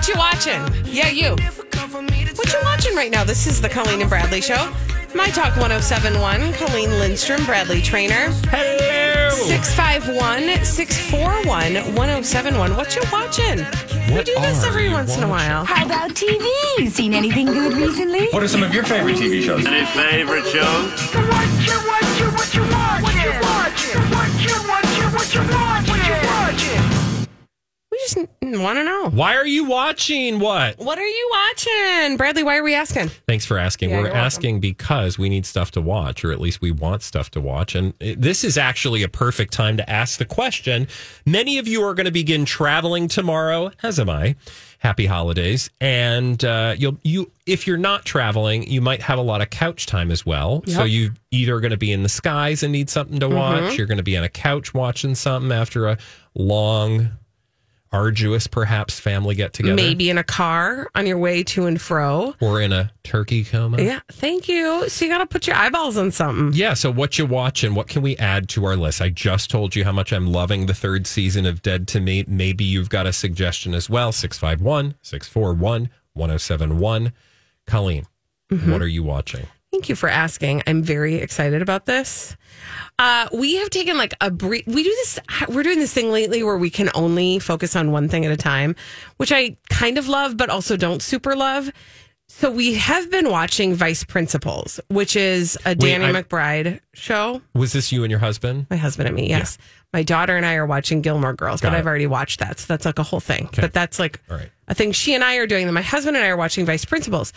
What you watching? Yeah, you. What you watching right now? This is the Colleen and Bradley Show. My Talk 1071, Colleen Lindstrom, Bradley Traynor. Hello. 651 641 1071. What you watching? we do this every you once in a while. How about TV? Seen anything good recently? What are some of your favorite TV shows? Any favorite shows? We just want to know. Why are you watching what? What are you watching? Bradley, why are we asking? Thanks for asking. Yeah, We're you're welcome. asking because we need stuff to watch, or at least we want stuff to watch. And this is actually a perfect time to ask the question. Many of you are going to begin traveling tomorrow, as am I. Happy holidays. And uh, you'll you if you're not traveling, you might have a lot of couch time as well. So Yep. you either going to be in the skies and need something to watch. Mm-hmm. You're going to be on a couch watching something after a long, arduous, perhaps family get together. Maybe in a car on your way to and fro. Or in a turkey coma. Yeah, thank you. So you got to put your eyeballs on something. Yeah, so what you watch and what can we add to our list? I just told you how much I'm loving the third season of Dead to Me. Maybe you've got a suggestion as well. 651 641 1071. Colleen, Mm-hmm. what are you watching? Thank you for asking. I'm very excited about this. Uh, we have taken like a brief. We do this. We're doing this thing lately where we can only focus on one thing at a time, which I kind of love, but also don't super love. So we have been watching Vice Principals, which is a Danny I- McBride show. Was this you and your husband? My husband and me, yes. My daughter and I are watching Gilmore Girls, Got but it. I've already watched that. So that's like a whole thing. But that's like right. a thing she and I are doing. That my husband and I are watching Vice Principals.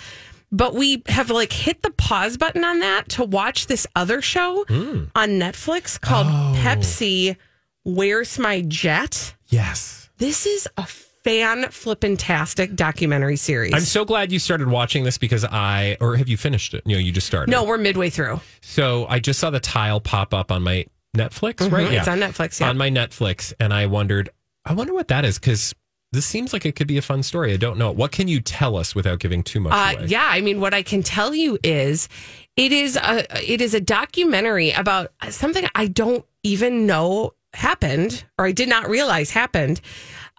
But we have like hit the pause button on that to watch this other show Hmm. on Netflix called Oh. Pepsi Where's My Jet? Yes. This is a fan flippin' tastic documentary series. I'm so glad you started watching this because I, or have you finished it? You know, you just started. no, we're midway through. So I just saw the tile pop up on my Netflix, right? Mhm, It's on Netflix. Yeah. On my Netflix. And I wondered, I wonder what that is because this seems like it could be a fun story. I don't know. What can you tell us without giving too much Uh, away? yeah, I mean, what I can tell you is, it is a it is a documentary about something I don't even know happened or I did not realize happened.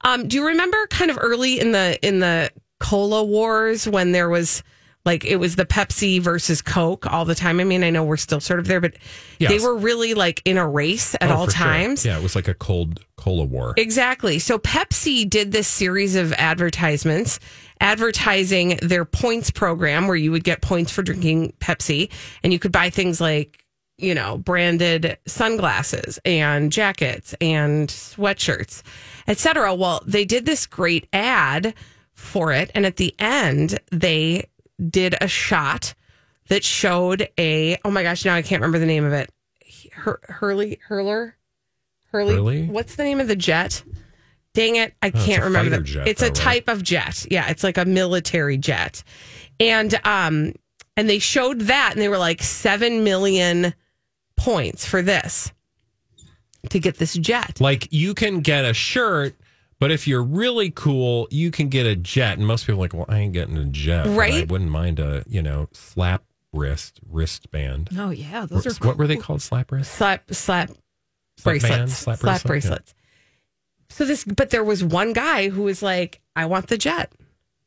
Um, do you remember kind of early in the in the cola wars when there was like it was the Pepsi versus Coke all the time? I mean, I know we're still sort of there, but they were really like in a race at Oh, all for sure. times. Yeah, it was like a cold cola war. Exactly. So Pepsi did this series of advertisements advertising their points program where you would get points for drinking Pepsi and you could buy things like, you know, branded sunglasses and jackets and sweatshirts, etc. Well, they did this great ad for it and at the end they did a shot that showed a oh my gosh, now I can't remember the name of it. Hur- Hurley Hurler Hurley. Hurley? What's the name of the jet? Dang it, I Oh, can't a remember. the- jet, it's though, a right? type of jet. Yeah, it's like a military jet, and um, and they showed that, and they were like seven million points for this to get this jet. Like you can get a shirt, but if you're really cool, you can get a jet. And most people are like, well, I ain't getting a jet. Right. I wouldn't mind a, you know, slap wrist wristband. Oh yeah, those are What were they called? Slap wrist? Slap, slap Slap bracelets, band? slap, Slap bracelet? bracelets. So this, but there was one guy who was like, "I want the jet,"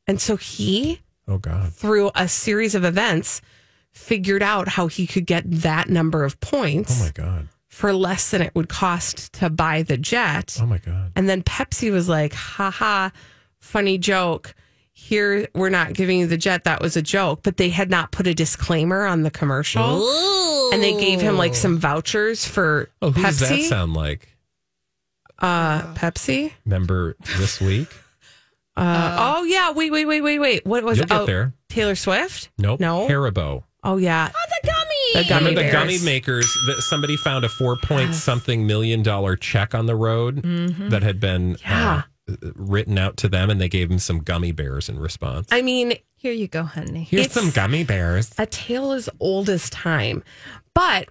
and so he Oh God. through a series of events figured out how he could get that number of points Oh my God. For less than it would cost to buy the jet. Oh my God. And then Pepsi was like, haha, funny joke. Here, we're not giving you the jet. That was a joke. But they had not put a disclaimer on the commercial. And they gave him like some vouchers for Oh, who does that sound like? Uh, Pepsi? Remember this week? Uh, oh, yeah. Wait, wait, wait, wait, wait. What was You'll it? oh, there. Taylor Swift? Nope. No. Haribo. Oh, yeah. the gummy. The gummy Remember the gummy makers that somebody found a four point something million dollar check on the road that had been Mm-hmm. Yeah. uh, written out to them and they gave them some gummy bears in response. I mean, Here you go, honey. Here's it's- some gummy bears. a tale as old as time. But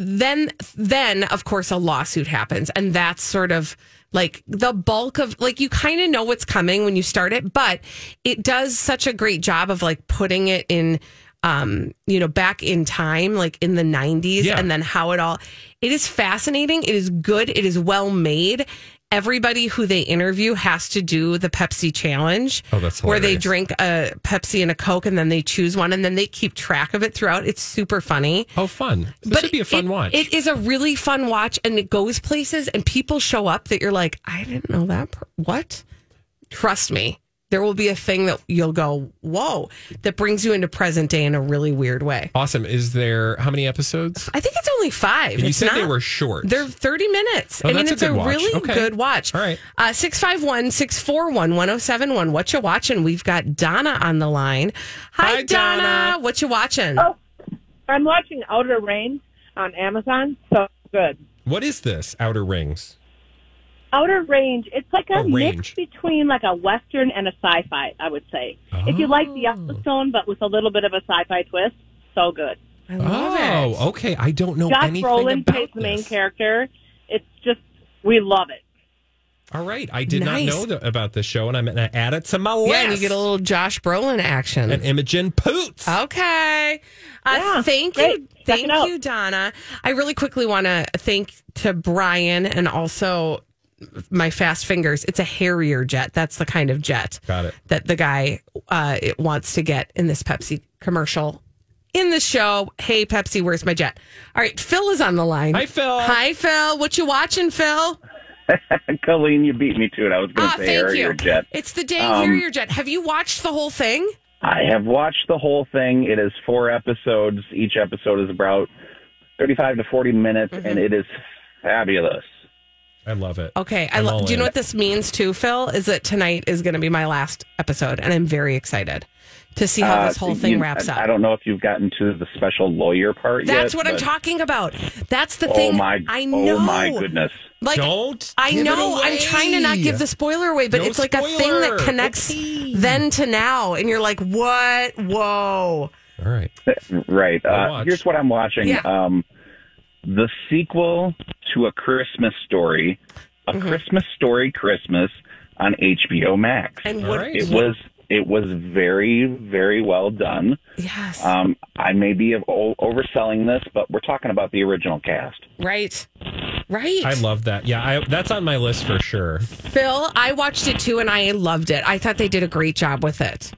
then then of course a lawsuit happens and that's sort of like the bulk of like you kind of know what's coming when you start it, but it does such a great job of like putting it in um you know back in time like in the 90s Yeah. and then how it all it is fascinating it is good it is well made everybody who they interview has to do the Pepsi challenge. Oh, that's where they drink a Pepsi and a Coke and then they choose one and then they keep track of it throughout. It's super funny. Oh, fun. This would be a fun it- watch. It is a really fun watch, and it goes places, and people show up that you're like, I didn't know that. Per- what? Trust me, there will be a thing that you'll go, whoa, that brings you into present day in a really weird way. awesome. Is there how many episodes? I think it's only five. And you It's said they were short. They're 30 minutes. Oh, I mean, that's a it's a, good watch. really Okay. good watch. All right. Uh, 651 641 1071. What you watching? We've got Donna on the line. Hi, Hi, Donna. Donna. What you watching? Oh, I'm watching Outer Range on Amazon. So good. What is this? Outer Rings. Outer Range. It's like a Oh, mix between like a western and a sci-fi. I would say. If you like the Yellowstone, but with a little bit of a sci-fi twist, so good. I love it. Oh, okay. I don't know Josh anything Brolin about plays the main character. It's just we love it. All right. I did Nice. not know th- about this show, and I'm going to add it to my list. Yeah, and you get a little Josh Brolin action. And Imogen Poots. Okay. Uh, Yeah, thank you. Check Thank it out. you, Donna. I really quickly want to thank to Brian and also my fast fingers. It's a Harrier jet. That's the kind of jet Got it. that the guy uh, it wants to get in this Pepsi commercial. In the show, hey Pepsi, where's my jet? All right, Phil is on the line. Hi, Phil. Hi, Phil. What you watching, Phil? Colleen, you beat me to it. I was going to Ah, say thank Harrier you. Jet. It's the dang Um, Harrier jet. Have you watched the whole thing? I have watched the whole thing. It is four episodes. Each episode is about 35 to 40 minutes, Mm-hmm. and it is fabulous. I love it. Okay, I I'm lo- do you know in. what this means too, Phil? Is that tonight is going to be my last episode, and I'm very excited to see how Uh, this whole thing you- wraps up. I don't know if you've gotten to the special lawyer part yet. That's what I'm talking about. That's the Oh thing. my! I know. Oh my goodness! Like Don't I give it know. I'm trying to not give the spoiler away, but No it's like a thing that connects Okay. then to now, and you're like, what? Whoa! All right. Right. Uh, here's what I'm watching. Yeah. Um, the sequel to A Christmas Story, A Mm-hmm. Christmas Story Christmas on HBO Max. And All what? right. It was it was very very well done. Yes. Um, I may be overselling this, but we're talking about the original cast. right. Right. I love that. Yeah, I, that's on my list for sure. Phil. I watched it too, and I loved it. I thought they did a great job with it.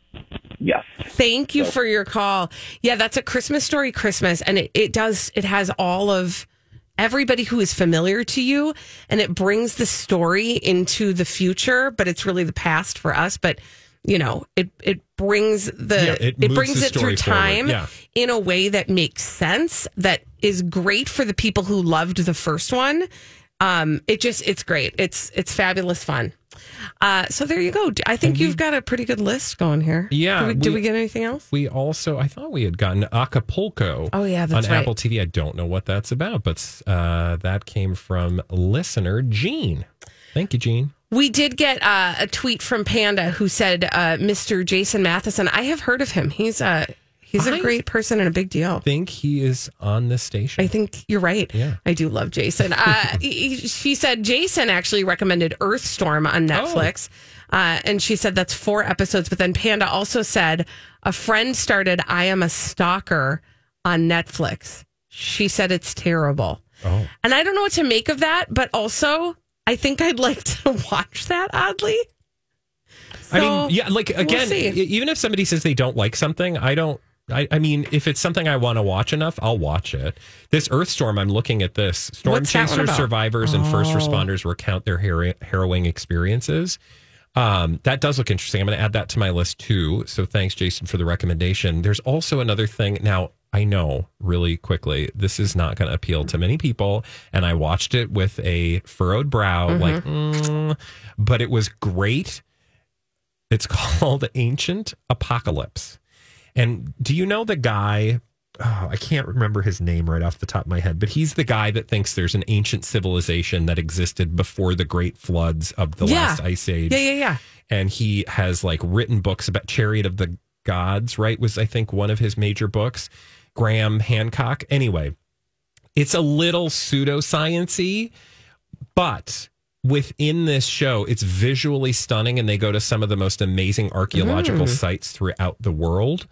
Yes. Thank you for your call. Yeah, that's a Christmas story Christmas and it, it does it has all of everybody who is familiar to you and it brings the story into the future, but it's really the past for us, but you know, it it brings the Yeah, it it, brings the it through time Yeah. in a way that makes sense that is great for the people who loved the first one. Um it just it's great. It's it's fabulous fun. Uh, so there you go. I think you've got a pretty good list going here. Yeah, Did we, did we- we get anything else? We also, I thought we had gotten Acapulco. Oh, yeah, that's on right. Apple TV. I don't know what that's about, but uh, that came from listener Gene. Thank you, Gene. We did get uh, a tweet from Panda who said, uh, "Mr. Jason Matheson. I have heard of him. He's a he's a I've- great person and a big deal." Think he is on the station. I think you're right. Yeah. I do love Jason. Uh, he- she said Jason actually recommended Earthstorm on Netflix. Uh, and she said that's four episodes. But then Panda also said a friend started I Am a Stalker on Netflix. She said it's terrible. Oh. And I don't know what to make of that, but also I think I'd like to watch that oddly. I So, mean, yeah, like again, see. e- even if somebody says they don't like something, I don't. I, I mean, if it's something I want to watch enough, I'll watch it. This Earthstorm, I'm looking at this. Storm What's that one chasers, about? survivors, and first Oh. responders recount their har- harrowing experiences. Um, that does look interesting. I'm going to add that to my list too. So thanks, Jason, for the recommendation. There's also another thing. Now, I know really quickly, this is not going to appeal to many people. And I watched it with a furrowed brow, like, mm, but it was great. It's called Ancient Apocalypse. And do you know the guy? Oh, I can't remember his name right off the top of my head, but he's the guy that thinks there's an ancient civilization that existed before the great floods of the Yeah. last ice age. Yeah, yeah, yeah. And he has like written books about Chariot of the Gods, right? Was I think one of his major books. Graham Hancock. Anyway, it's a little pseudosciency, but within this show, it's visually stunning, and they go to some of the most amazing archaeological mm. sites throughout the world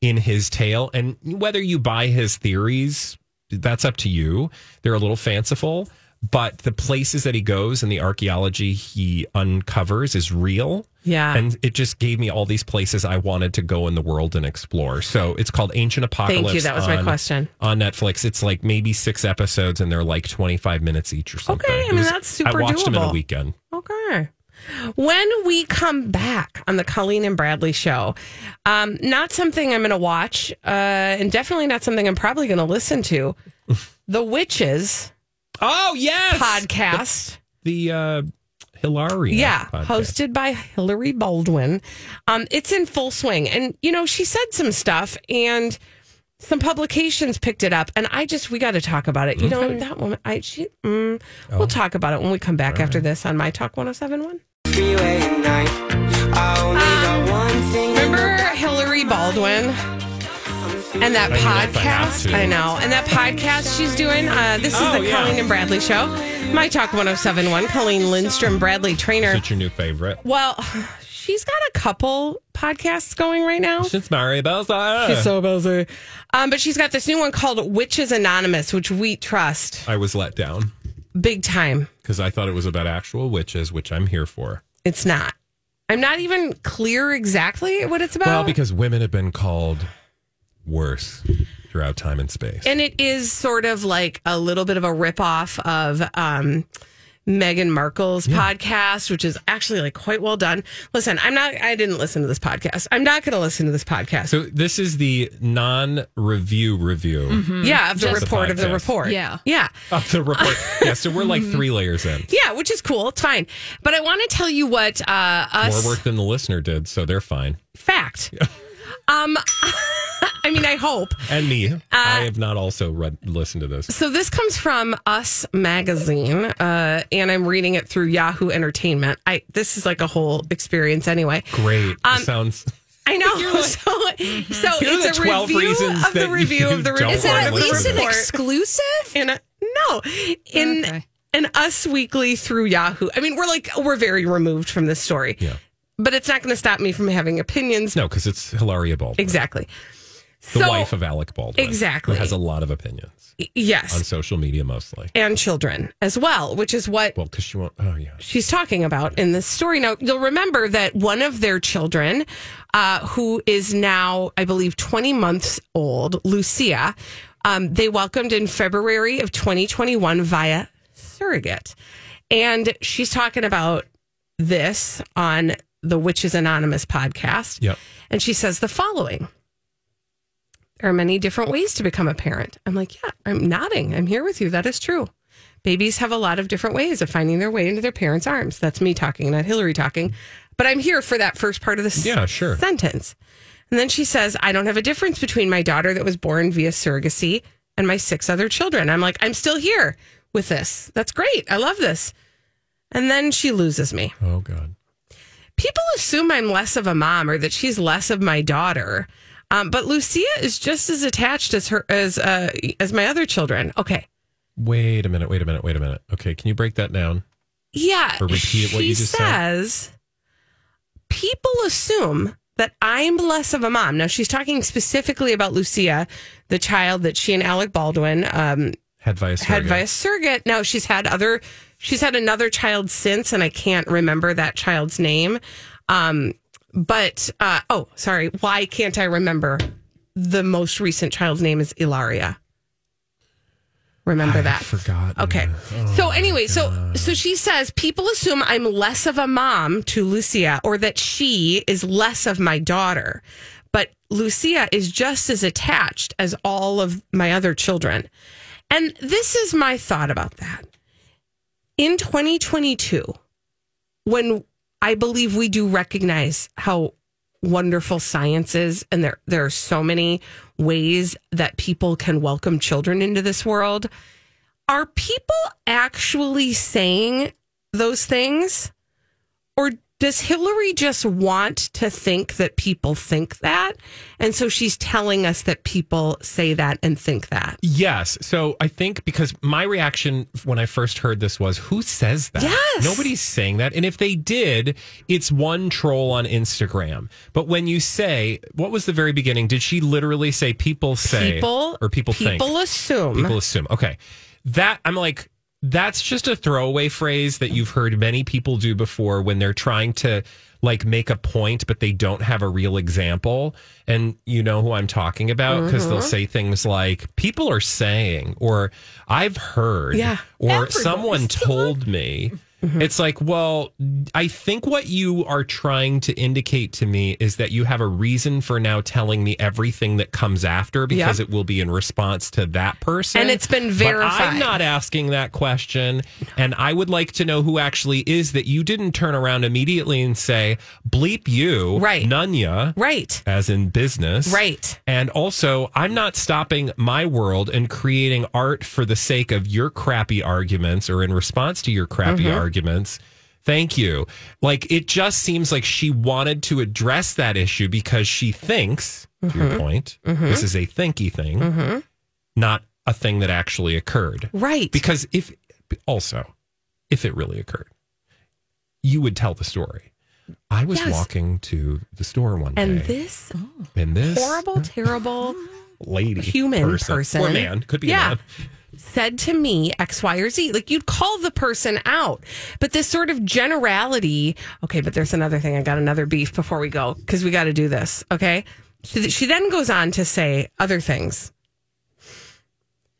in his tale. And whether you buy his theories, that's up to you. They're a little fanciful, but the places that he goes and the archaeology he uncovers is real. Yeah. And it just gave me all these places I wanted to go in the world and explore. So it's called Ancient Apocalypse. Thank you. That was my question. On Netflix. It's like maybe six episodes and they're like 25 minutes each or something. Okay, I mean, that's super I watched them in a weekend. Okay. When we come back on the Colleen and Bradley show, um, not something I'm going to watch, uh, and definitely not something I'm probably going to listen to. the Witches Oh, yes. podcast. The uh, Hilaria. Yeah, podcast. hosted by Hillary Baldwin. Um, it's in full swing, and you know she said some stuff, and some publications picked it up, and I just we got to talk about it. You know that woman. I she. Mm, Oh. We'll talk about it when we come back after this on my talk 1071. freeway at night. I only got one. Remember Hillary Baldwin and that I podcast? I, know. And that podcast she's doing. Uh, this is Oh, the yeah. Colleen and Bradley show. My Talk 1071. Colleen Lindstrom, Bradley Traynor. Is it your new favorite? Well, she's got a couple podcasts going right now. It's Mary Belza. She's so busy. Um, but she's got this new one called Witches Anonymous, which we trust I was let down big time. because I thought it was about actual witches, which I'm here for. It's not. I'm not even clear exactly what it's about. Well, because women have been called worse throughout time and space. and it is sort of like a little bit of a ripoff of um, Meghan Markle's podcast, which is actually like quite well done. Listen, I'm not. I didn't listen to this podcast. I'm not going to listen to this podcast. so this is the non-review review yeah, of the Just- report of the report. Yeah. yeah, of the report. yeah, so we're like three layers in. yeah, which is cool. It's fine. But I want to tell you what uh, us More work than the listener did, so they're fine. fact. Um, I mean, I hope. And me, Uh, I have not also read listened to this. So this comes from Us Magazine, uh, and I'm reading it through Yahoo Entertainment. I this is like a whole experience anyway. Great. Um, Sounds. I know. So, so Here are it's the a review reasons of the review of the don't. Is it at least an exclusive? in a, no in Okay. in Us Weekly through Yahoo. I mean, we're like we're very removed from this story, Yeah. But it's not going to stop me from having opinions. No, because it's Hilaria Baldwin, Exactly. the So- wife of Alec Baldwin. Exactly. Who has a lot of opinions Yes, on social media mostly. and children as well, which is what Well, because she won't. Oh, yeah. she's talking about in this story. Now, you'll remember that one of their children, uh, who is now, I believe, 20 months old, Lucia, um, they welcomed in February of 2021 via surrogate. And she's talking about this on the Witches Anonymous podcast. Yep. And she says the following. There are many different ways to become a parent. I'm like, yeah, I'm nodding. I'm here with you. That is true. Babies have a lot of different ways of finding their way into their parents' arms. That's me talking, not Hillary talking. But I'm here for that first part of the s- Yeah, sure. sentence. And then she says, I don't have a difference between my daughter that was born via surrogacy and my six other children. I'm like, I'm still here with this. That's great. I love this. And then she loses me Oh, God. People assume I'm less of a mom or that she's less of my daughter. Um, but Lucia is just as attached as her as uh, as my other children. Okay, Wait a minute. Wait a minute. Wait a minute. Okay. Can you break that down? yeah. Or repeat she what you just said. says people assume that I'm less of a mom. Now she's talking specifically about Lucia, the child that she and Alec Baldwin um, Head via had surrogate. via surrogate. Now she's had other, she's had another child since, and I can't remember that child's name. Um, but uh, oh, sorry, why can't I remember the most recent child's name is Ilaria? Remember I that? forgot. Okay. so anyway, so so she says people assume I'm less of a mom to Lucia or that she is less of my daughter. But Lucia is just as attached as all of my other children. And this is my thought about that. In 2022, when I believe we do recognize how wonderful science is and there there are so many ways that people can welcome children into this world are people actually saying those things or does Hillary just want to think that people think that and so she's telling us that people say that and think that Yes. So I think because my reaction when I first heard this was, who says that? Yes. Nobody's saying that. And if they did, it's one troll on Instagram. But when you say, what was the very beginning? Did she literally say people say people or people, think? people assume People assume. Okay. That I'm like, that's just a throwaway phrase that you've heard many people do before when they're trying to like make a point, but they don't have a real example. And you know who I'm talking about because they'll Mm-hmm. say things like, people are saying, or I've heard, Yeah. or someone told me. Mm-hmm. It's like, well, I think what you are trying to indicate to me is that you have a reason for now telling me everything that comes after because Yep. it will be in response to that person. And it's been But verified. I'm not asking that question. And I would like to know who actually is that you didn't turn around immediately and say, bleep you, Right. Nunya, Right. as in business. Right. And also, I'm not stopping my world and creating art for the sake of your crappy arguments or in response to your crappy Mm-hmm. arguments. Thank you. Like, it just seems like she wanted to address that issue because she thinks, to Mm-hmm. your point, this is a thinky thing, not a thing that actually occurred. Right. Because if, also, if it really occurred, you would tell the story. I was Yes. walking to the store one and day, this and this horrible, terrible lady, human person, or man, could be a yeah, man. Said to me X, Y, or Z. Like you'd call the person out, but this sort of generality. Okay, but there's another thing. I got another beef before we go because we got to do this. Okay, she, she then goes on to say other things.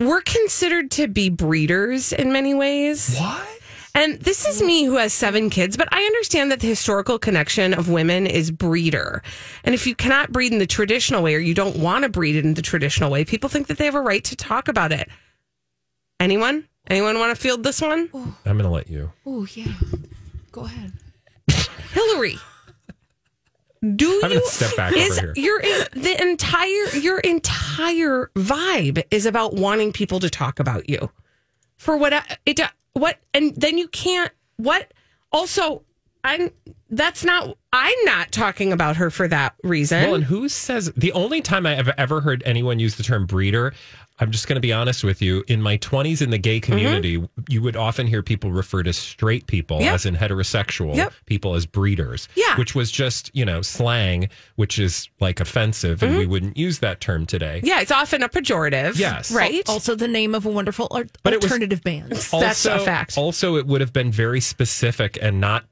We're considered to be breeders in many ways. What? And this is me who has seven kids, but I understand that the historical connection of women is breeder. And if you cannot breed in the traditional way or you don't want to breed in the traditional way, people think that they have a right to talk about it. Anyone? Anyone want to field this one? I'm going to let you. Oh, yeah. Go ahead. Hillary. Do I'm you gonna step back is over here. your the entire your entire vibe is about wanting people to talk about you for what it what and then you can't what also I'm that's not I'm not talking about her for that reason. Well, and who says the only time I have ever heard anyone use the term breeder? I'm just going to be honest with you. In my 20s in the gay community, you would often hear people refer to straight people, Mm-hmm. Yep. as in heterosexual Yep. people, as breeders. Yeah. Which was just, you know, slang, which is like offensive, and we wouldn't use that term today. Mm-hmm. yeah, it's often a pejorative. Yes. Right? Also, the name of a wonderful art- But alternative band. That's a fact. Also, it would have been very specific and not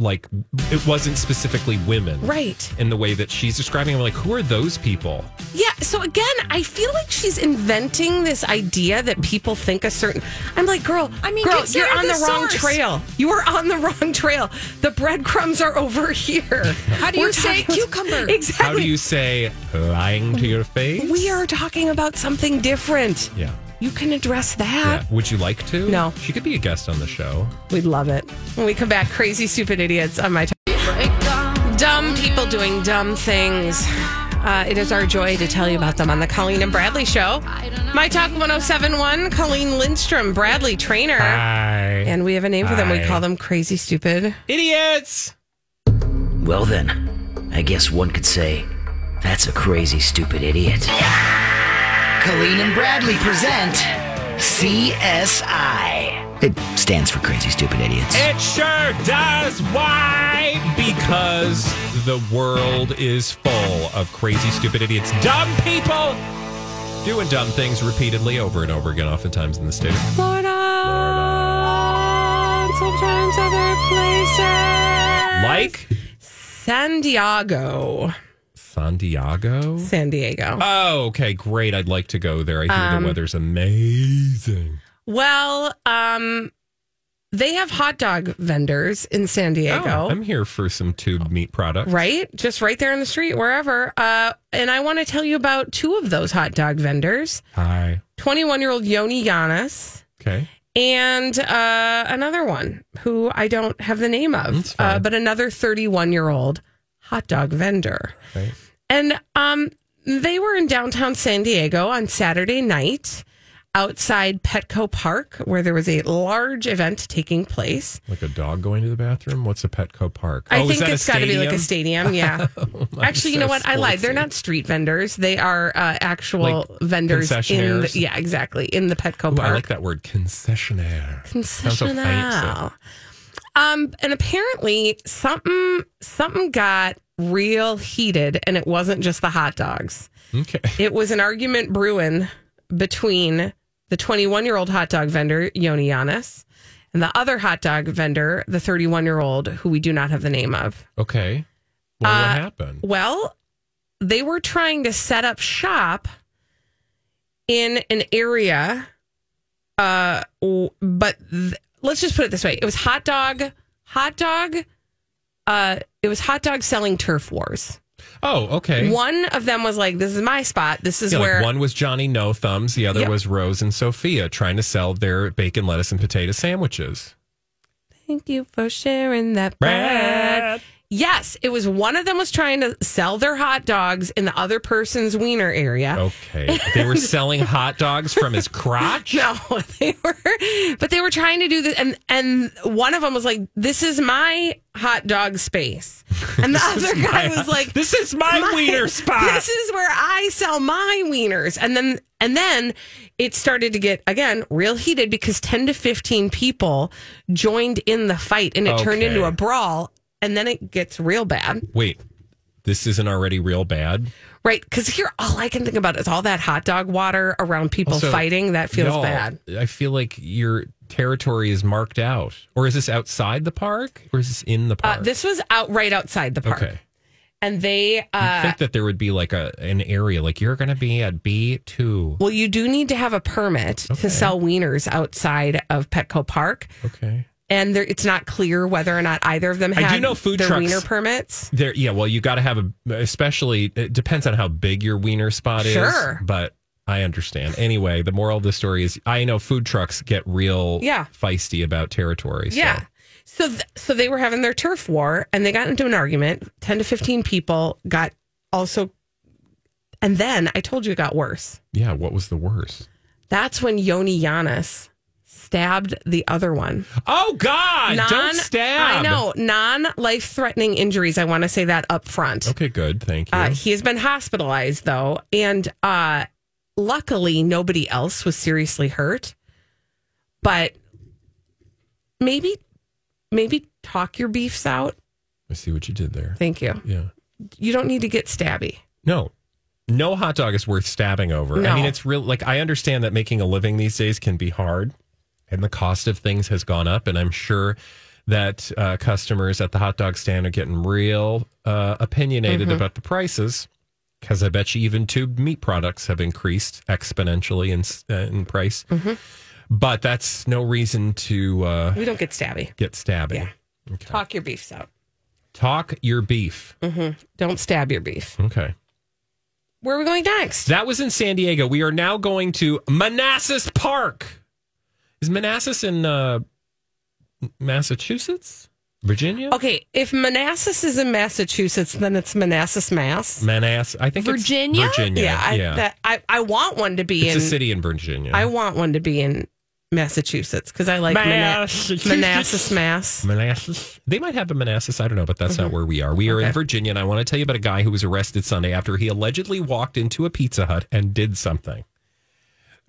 like it wasn't specifically women. right. In the way that she's describing, I'm like, who are those people? Yeah. So again, I feel like she's inventing this idea that people think a certain. I'm like, girl. I mean, girl, you're on the, the wrong trail. You are on the wrong trail. The breadcrumbs are over here. How do you We're say talking- cucumber? Exactly. How do you say lying to your face? We are talking about something different. Yeah. You can address that. Yeah. Would you like to? No. She could be a guest on the show. We'd love it. When we come back, crazy, stupid idiots on my time. Dumb people doing dumb things. Uh, it is our joy to tell you about them on the Colleen and Bradley Show. My Talk 1071, Colleen Lindstrom, Bradley Traynor. Hi. And we have a name for them. We call them crazy, stupid. Idiots. Well, then, I guess one could say that's a crazy, stupid idiot. Colleen and Bradley present CSI. It stands for Crazy Stupid Idiots. It sure does. Why? Because the world is full of crazy, stupid idiots, dumb people doing dumb things repeatedly over and over again, oftentimes in the state of Florida. and Sometimes other places. like San Diego. San Diego. San Diego. Oh, okay, great. I'd like to go there. I hear Um, the weather's amazing. Well, um, they have hot dog vendors in San Diego. Oh, I'm here for some tube meat products. right? Just right there in the street, wherever. Uh, and I want to tell you about two of those hot dog vendors Hi. 21 year old Yoni Giannis Okay. and uh, another one who I don't have the name of, uh, but another 31 year old hot dog vendor. Right. And um, they were in downtown San Diego on Saturday night outside Petco Park, where there was a large event taking place. Like a dog going to the bathroom? What's a Petco Park? I oh, is think that it's a got to be like a stadium? stadium. Yeah. I'm Actually, you know what? I lied. They're not street vendors. They are uh, actual Like vendors in the, yeah, exactly in the Petco Ooh, Park. I like that word, concessionaire. Concessionaire. so fancy. Concessional. Um, and apparently something something got real heated, and it wasn't just the hot dogs. Okay. It was an argument brewing between the 21 year old hot dog vendor, Yoni Yanis, and the other hot dog vendor, the 31 year old, who we do not have the name of. Okay. Well, Uh, what happened? Well, they were trying to set up shop in an area, uh, but th- let's just put it this way: it was hot dog, hot dog. Uh, it was hot dog selling turf wars. Oh, okay. One of them was like, "This is my spot. This is Yeah, where." like one was Johnny No Thumbs, the other Yep. was Rose and Sophia trying to sell their bacon, lettuce, and potato sandwiches. Thank you for sharing that. Yes, it was one of them was trying to sell their hot dogs in the other person's wiener area. Okay. They were selling hot dogs from his crotch? No, they were, but they were trying to do this, and and one of them was like, "This is my hot dog space," and the other guy was like, This is my, wiener spot. This is where I sell my wieners," and then and then it started to get again real heated because ten to fifteen people joined in the fight, and it turned into a brawl, and then it gets real bad. Wait, this isn't already real bad? Right, because here all I can think about is all that hot dog water around people Also, fighting. That feels bad. I feel like your territory is marked out. Or is this outside the park? Or is this in the Uh, park? this was out right outside the park. okay. and they I uh think that there would be like a an area like you're going to be at B2. well you do need to have a permit to sell wieners outside of petco park Okay. And there, it's not clear whether or not either of them I had do know food their trucks- wiener permits There, yeah. Well, you got to have a, especially. It depends on how big your wiener spot is. Sure. but I understand. Anyway, the moral of the story is, I know food trucks get real, Yeah. feisty about territory. so- yeah so th- so they were having their turf war and they got into an argument 10 to 15 people got also and then i told you it got worse yeah. What was the worst? that's when yoni Yanis stabbed the other one Oh God! don't stab. i know non-life threatening injuries i want to say that up front Okay, good. Thank you. Uh, he has been hospitalized though, and uh, luckily nobody else was seriously hurt. But maybe, maybe talk your beefs out. I see what you did there. Thank you. Yeah. You don't need to get stabby. No. No hot dog is worth stabbing over. I mean, it's real. Like, I understand that making a living these days can be hard and the cost of things has gone up. And I'm sure that uh, customers at the hot dog stand are getting real uh, opinionated about the prices because I bet you even tube meat products have increased exponentially in, uh, in price. But that's no reason to uh, We don't get stabby. get stabby. Yeah. Okay. Talk your beefs out. Talk your beef. Don't stab your beef. Okay. Where are we going next? That was in San Diego. We are now going to Manassas Park. Is Manassas in uh, Massachusetts? Virginia? Okay, if Manassas is in Massachusetts, then it's Manassas, Mass. Manassas. I think Virginia? It's Virginia. Yeah, I, yeah. That, I I want one to be it's in. a city in Virginia. I want one to be in Massachusetts because I like Mana- Massachusetts. Manassas, Mass. Manassas. They might have a Manassas. I don't know, but that's not where we are. We are in Mm-hmm. Okay. Virginia, and I want to tell you about a guy who was arrested Sunday after he allegedly walked into a Pizza Hut and did something,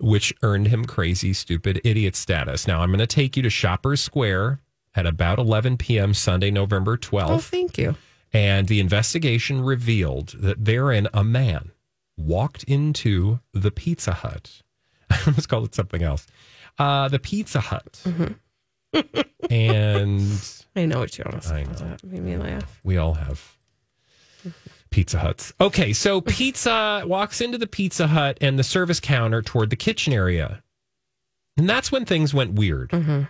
which earned him crazy, stupid, idiot status. Now, I'm going to take you to Shoppers Square at about 11 p.m. Sunday, November 12th. Oh, thank you. And the investigation revealed that therein a man walked into the Pizza Hut. I almost called it something else. Uh, the Pizza Hut. and I know what you say. I know. That made me laugh. we all have Pizza Huts. Okay, so pizza walks into the Pizza Hut and the service counter toward the kitchen area. And that's when things went weird. Mm-hmm.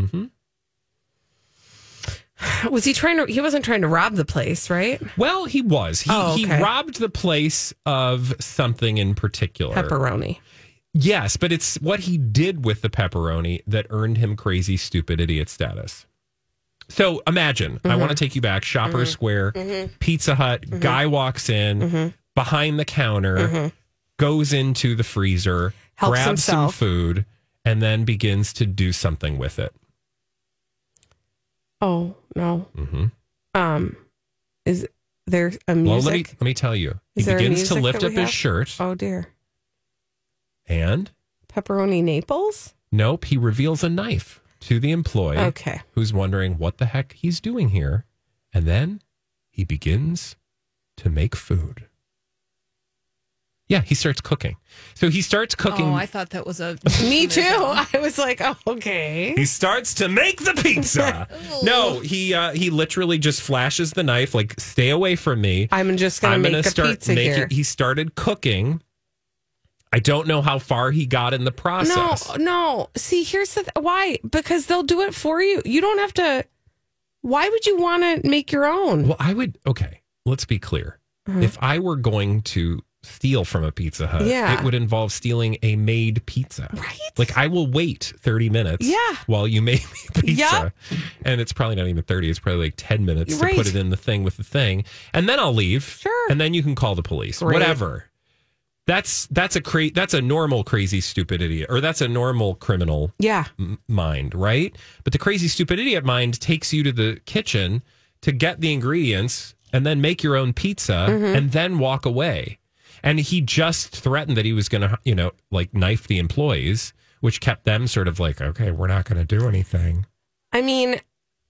Mm-hmm. Was he trying to? He wasn't trying to rob the place, right? Well, he was. He, Oh, he robbed the place of something in particular. Pepperoni. Yes, but it's what he did with the pepperoni that earned him crazy, stupid idiot status. So imagine, I Mm-hmm. want to take you back, Shopper Square, Pizza Hut, Mm-hmm. guy walks in behind the counter, goes into the freezer, Helps grabs some food, and then begins to do something with it. Oh no. Um, is there a music? Well, let me let me tell you. Is he begins to lift up we his shirt, oh dear. and Pepperoni Naples. nope, he reveals a knife to the employee. Okay. who's wondering what the heck he's doing here. And then he begins to make food. Yeah, he starts cooking. So he starts cooking. Oh, I thought that was a. Me too. I was like, oh, okay. he starts to make the pizza. no, he uh, he literally just flashes the knife, like stay away from me. I'm just gonna I'm make gonna a start pizza making. here. He started cooking. I don't know how far he got in the process. No, no. See, here's the th- why. Because they'll do it for you. You don't have to. Why would you want to make your own? Well, I would. Okay, let's be clear. Mm-hmm. If I were going to steal from a Pizza Hut, Yeah. it would involve stealing a made pizza. Right? Like I will wait 30 minutes Yeah. while you make me pizza. Yep. And it's probably not even 30, it's probably like 10 minutes Right. to put it in the thing with the thing. And then I'll leave. Sure. And then you can call the police. Great. Whatever. That's that's a cra- that's a normal crazy stupid idiot or that's a normal criminal Yeah. m- mind, right? But the crazy stupid idiot mind takes you to the kitchen to get the ingredients and then make your own pizza Mm-hmm. and then walk away. And he just threatened that he was going to, you know, like knife the employees, which kept them sort of like, okay, we're not going to do anything. I mean,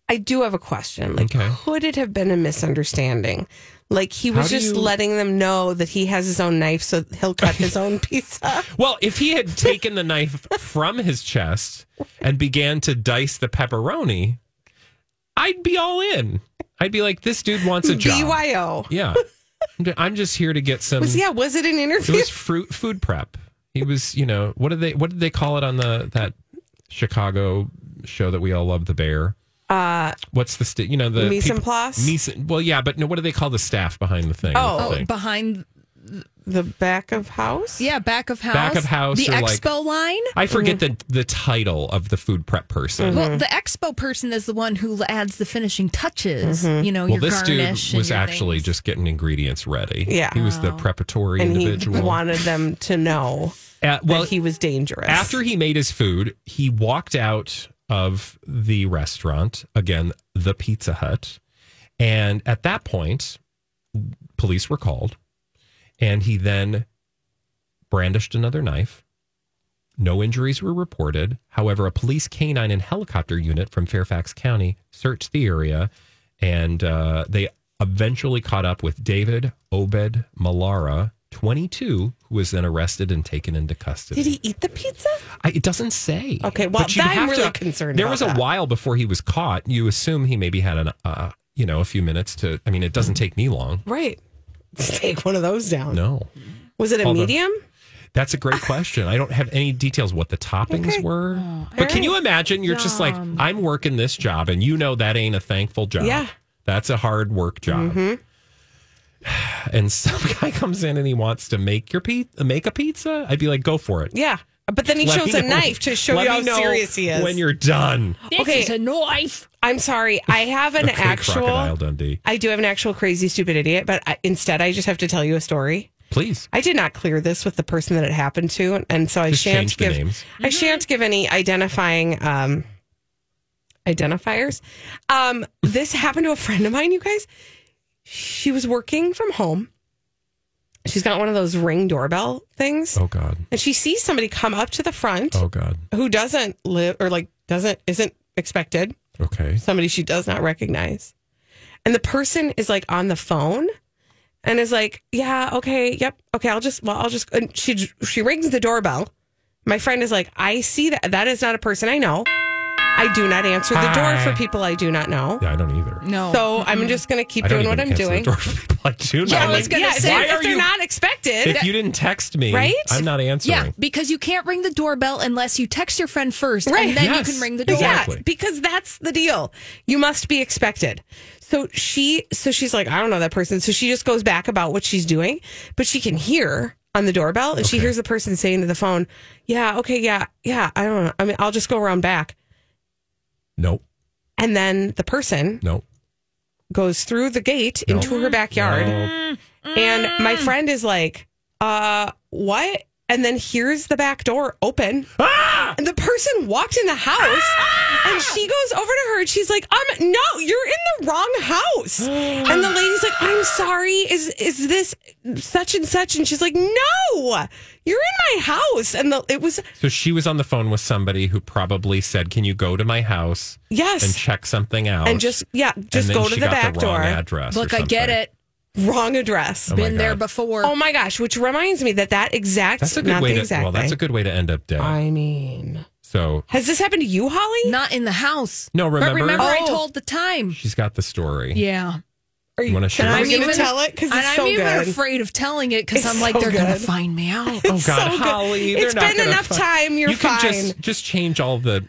I do have a question. Like, Okay. could it have been a misunderstanding? Like he was just you- letting them know that he has his own knife, so he'll cut his own pizza. Well, if he had taken the knife from his chest and began to dice the pepperoni, I'd be all in. I'd be like, this dude wants a job. BYO. Yeah. I'm just here to get some. Was yeah? Was it an interview? It was fruit food prep. He was, you know, what did they what did they call it on the that Chicago show that we all love, The Bear? Uh, What's the st- you know the Mise en people- place? Mise- well, yeah, but no, what do they call the staff behind the thing? Oh. The Oh, thing? behind, the back of house. yeah, back of house. Back of house The or like- expo line. I forget the the title of the food prep person. Well, the expo person is the one who adds the finishing touches. Mm-hmm. You know, Well, your this dude garnish. and was your actually things. just getting ingredients ready. Yeah. he was the preparatory and individual. he wanted them to know Uh, well, that he was dangerous. After he made his food, he walked out of the restaurant, again, the Pizza Hut. And at that point, police were called. And he then brandished another knife. No injuries were reported. However, a police canine and helicopter unit from Fairfax County searched the area and uh, they eventually caught up with David Obed Malara, 22, who was then arrested and taken into custody. did he eat the pizza? I, it doesn't say. Okay, well, But you'd I'm have really concerned There about was a that. while before he was caught. You assume he maybe had an, uh, you know, a few minutes to. I mean, it doesn't take me long. Right. Take one of those down. No, Was it a Hold on. medium? that's a great question. I don't have any details what the toppings Okay. were. but can you imagine? You're just like, I'm working this job, and you know that ain't a thankful job. Yeah. that's a hard work job. Mm-hmm. And some guy comes in and he wants to make your pizza, make a pizza. I'd be like, go for it. Yeah. But then he Let shows a know- knife to show you how know serious he is. When you're done, okay, a knife. I'm sorry. I have an Okay, actual. Crocodile Dundee. I do have an actual crazy stupid idiot, but I, instead I just have to tell you a story. Please. I did not clear this with the person that it happened to, and so I Just shan't change the give names. I shan't give any identifying um, identifiers. Um, this happened to a friend of mine. You guys, she was working from home. She's got one of those ring doorbell things, Oh God. and she sees somebody come up to the front Oh God. who doesn't live or like doesn't isn't expected. Okay. somebody she does not recognize. And the person is like on the phone and is like, "Yeah, okay, yep, okay, I'll just well, I'll just." And she she rings the doorbell. My friend is like, "I see that that is not a person I know. I do not answer the door Hi. for people I do not know. Yeah, I don't either. No. So I'm just going to keep I don't doing what even I'm answer the doing." door for people I do Yeah, not. I was gonna yeah, say, if why they're, are if they're you- not expected, If you didn't text me, Right? I'm not answering. yeah, because you can't ring the doorbell unless you text your friend first, Right. and then Yes. you can ring the door. Exactly. Yeah, because that's the deal. You must be expected. So she, so she's like, I don't know that person. So she just goes back about what she's doing, but she can hear on the doorbell, and she hears the person saying to the phone, "Yeah, okay, yeah, yeah, I don't know. I mean, I'll just go around back." Nope. And then the person Nope. goes through the gate into her backyard, Nope. and my friend is like, "Uh, what?" And then hears the back door open. Ah! And the person walked in the house and she goes over to her and she's like, um, no, you're in the wrong house. and the lady's like, I'm sorry. Is is this such and such? And she's like, No, you're in my house. And the, it was So she was on the phone with somebody who probably said, "Can you go to my house yes. and check something out?" And just yeah, And just then go to she the got back the wrong door. address. or Look, I get it. Wrong address. Oh my Been there before. Oh my gosh! Which reminds me that that exact That's a good not way the to. exact Well, that's day. a good way to end up dead. I mean, so has this happened to you, Holly? Not in the house. No, remember? But remember, I Oh. told the time. she's got the story. Yeah. Are You wanna share Are it? I'm going to even- tell it? Because And it's I'm so even good. afraid of telling it because It's I'm like, so they're going good. to find me out. Oh God, so good. Holly! It's they're not been gonna enough fi- time, you're you can fine. just just change all the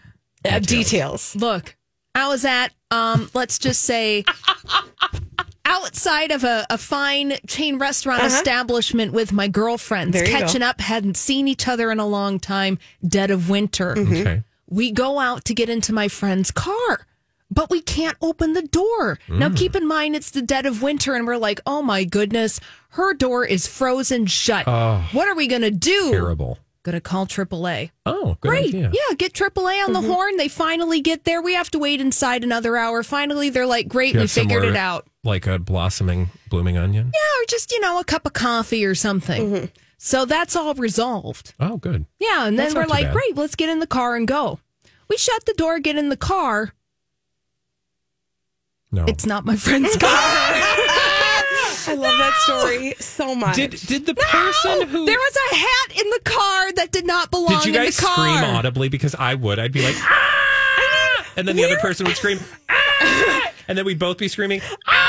Uh, details. details. Look, I was at, um, let's just say, outside of a, a fine chain restaurant establishment with my girlfriends, Uh-huh. There you go. catching up, hadn't seen each other in a long time, dead of winter. Mm-hmm. Okay. We go out to get into my friend's car. But we can't open the door. Mm. Now, keep in mind, it's the dead of winter, and we're like, oh my goodness, her door is frozen shut. what are we going to do? Terrible. Going to call AAA. Oh, good Great. idea. Yeah, get AAA on the horn. They finally get there. We have to wait inside another hour. Finally, they're like, great, we figured it out. Like a blossoming, blooming onion. Yeah, or just, you know, a cup of coffee or something. So that's all resolved. Oh, good. Yeah, and then That's we're like, bad. great, let's get in the car and go. We shut the door, get in the car. No. It's not my friend's car. I love that story so much. did did the person who There was a hat in the car that did not belong did you in guys the car. scream audibly? Because I would. I'd be like, ah! and then the other person would scream, ah! and then we'd both be screaming, ah!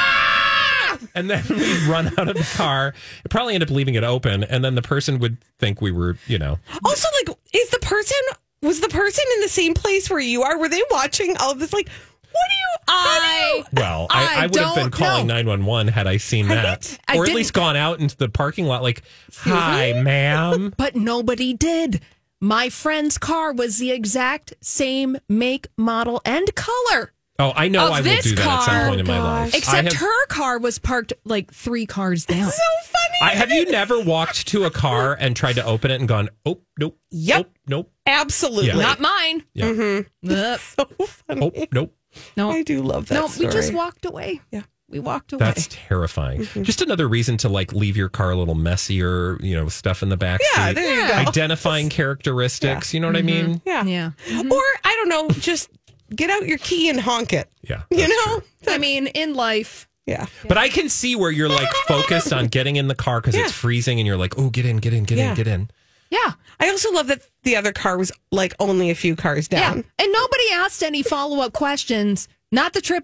And then we'd run out of the car. Probably end up leaving it open, and then the person would think we were, you know, Also, like, is the person was the person in the same place where you are? Were they watching all of this? Like, what do you? I well, I, I I, would have been calling nine one one had I seen that, I or at least gone out into the parking lot, like, hi, ma'am. but nobody did. My friend's car was the exact same make, model, and color. Oh, I know Of I will this do that at some car. point in my Oh, life. Except have- her car was parked like three cars down. So funny. I, have you never walked to a car and tried to open it and gone, oh, nope, Yep. nope, nope, Absolutely. Yeah. Not mine. yeah, mm-hmm. Ugh. so funny. oh, nope. No, I do love that. no, we just walked away. Yeah. We walked away. That's terrifying. Mm-hmm. Just another reason to like leave your car a little messier, you know, stuff in the back Yeah, seat. there you go. Identifying characteristics, you know what I mm-hmm. mean? Yeah. yeah. Mm-hmm. Or I don't know, just get out your key and honk it. Yeah. You know? true. I mean, in life, Yeah. But I can see where you're like focused on getting in the car because Yeah. it's freezing and you're like, oh, get in, get in, get Yeah. in, get in. yeah. I also love that the other car was like only a few cars down. Yeah. And nobody asked any follow up questions. Not the AAA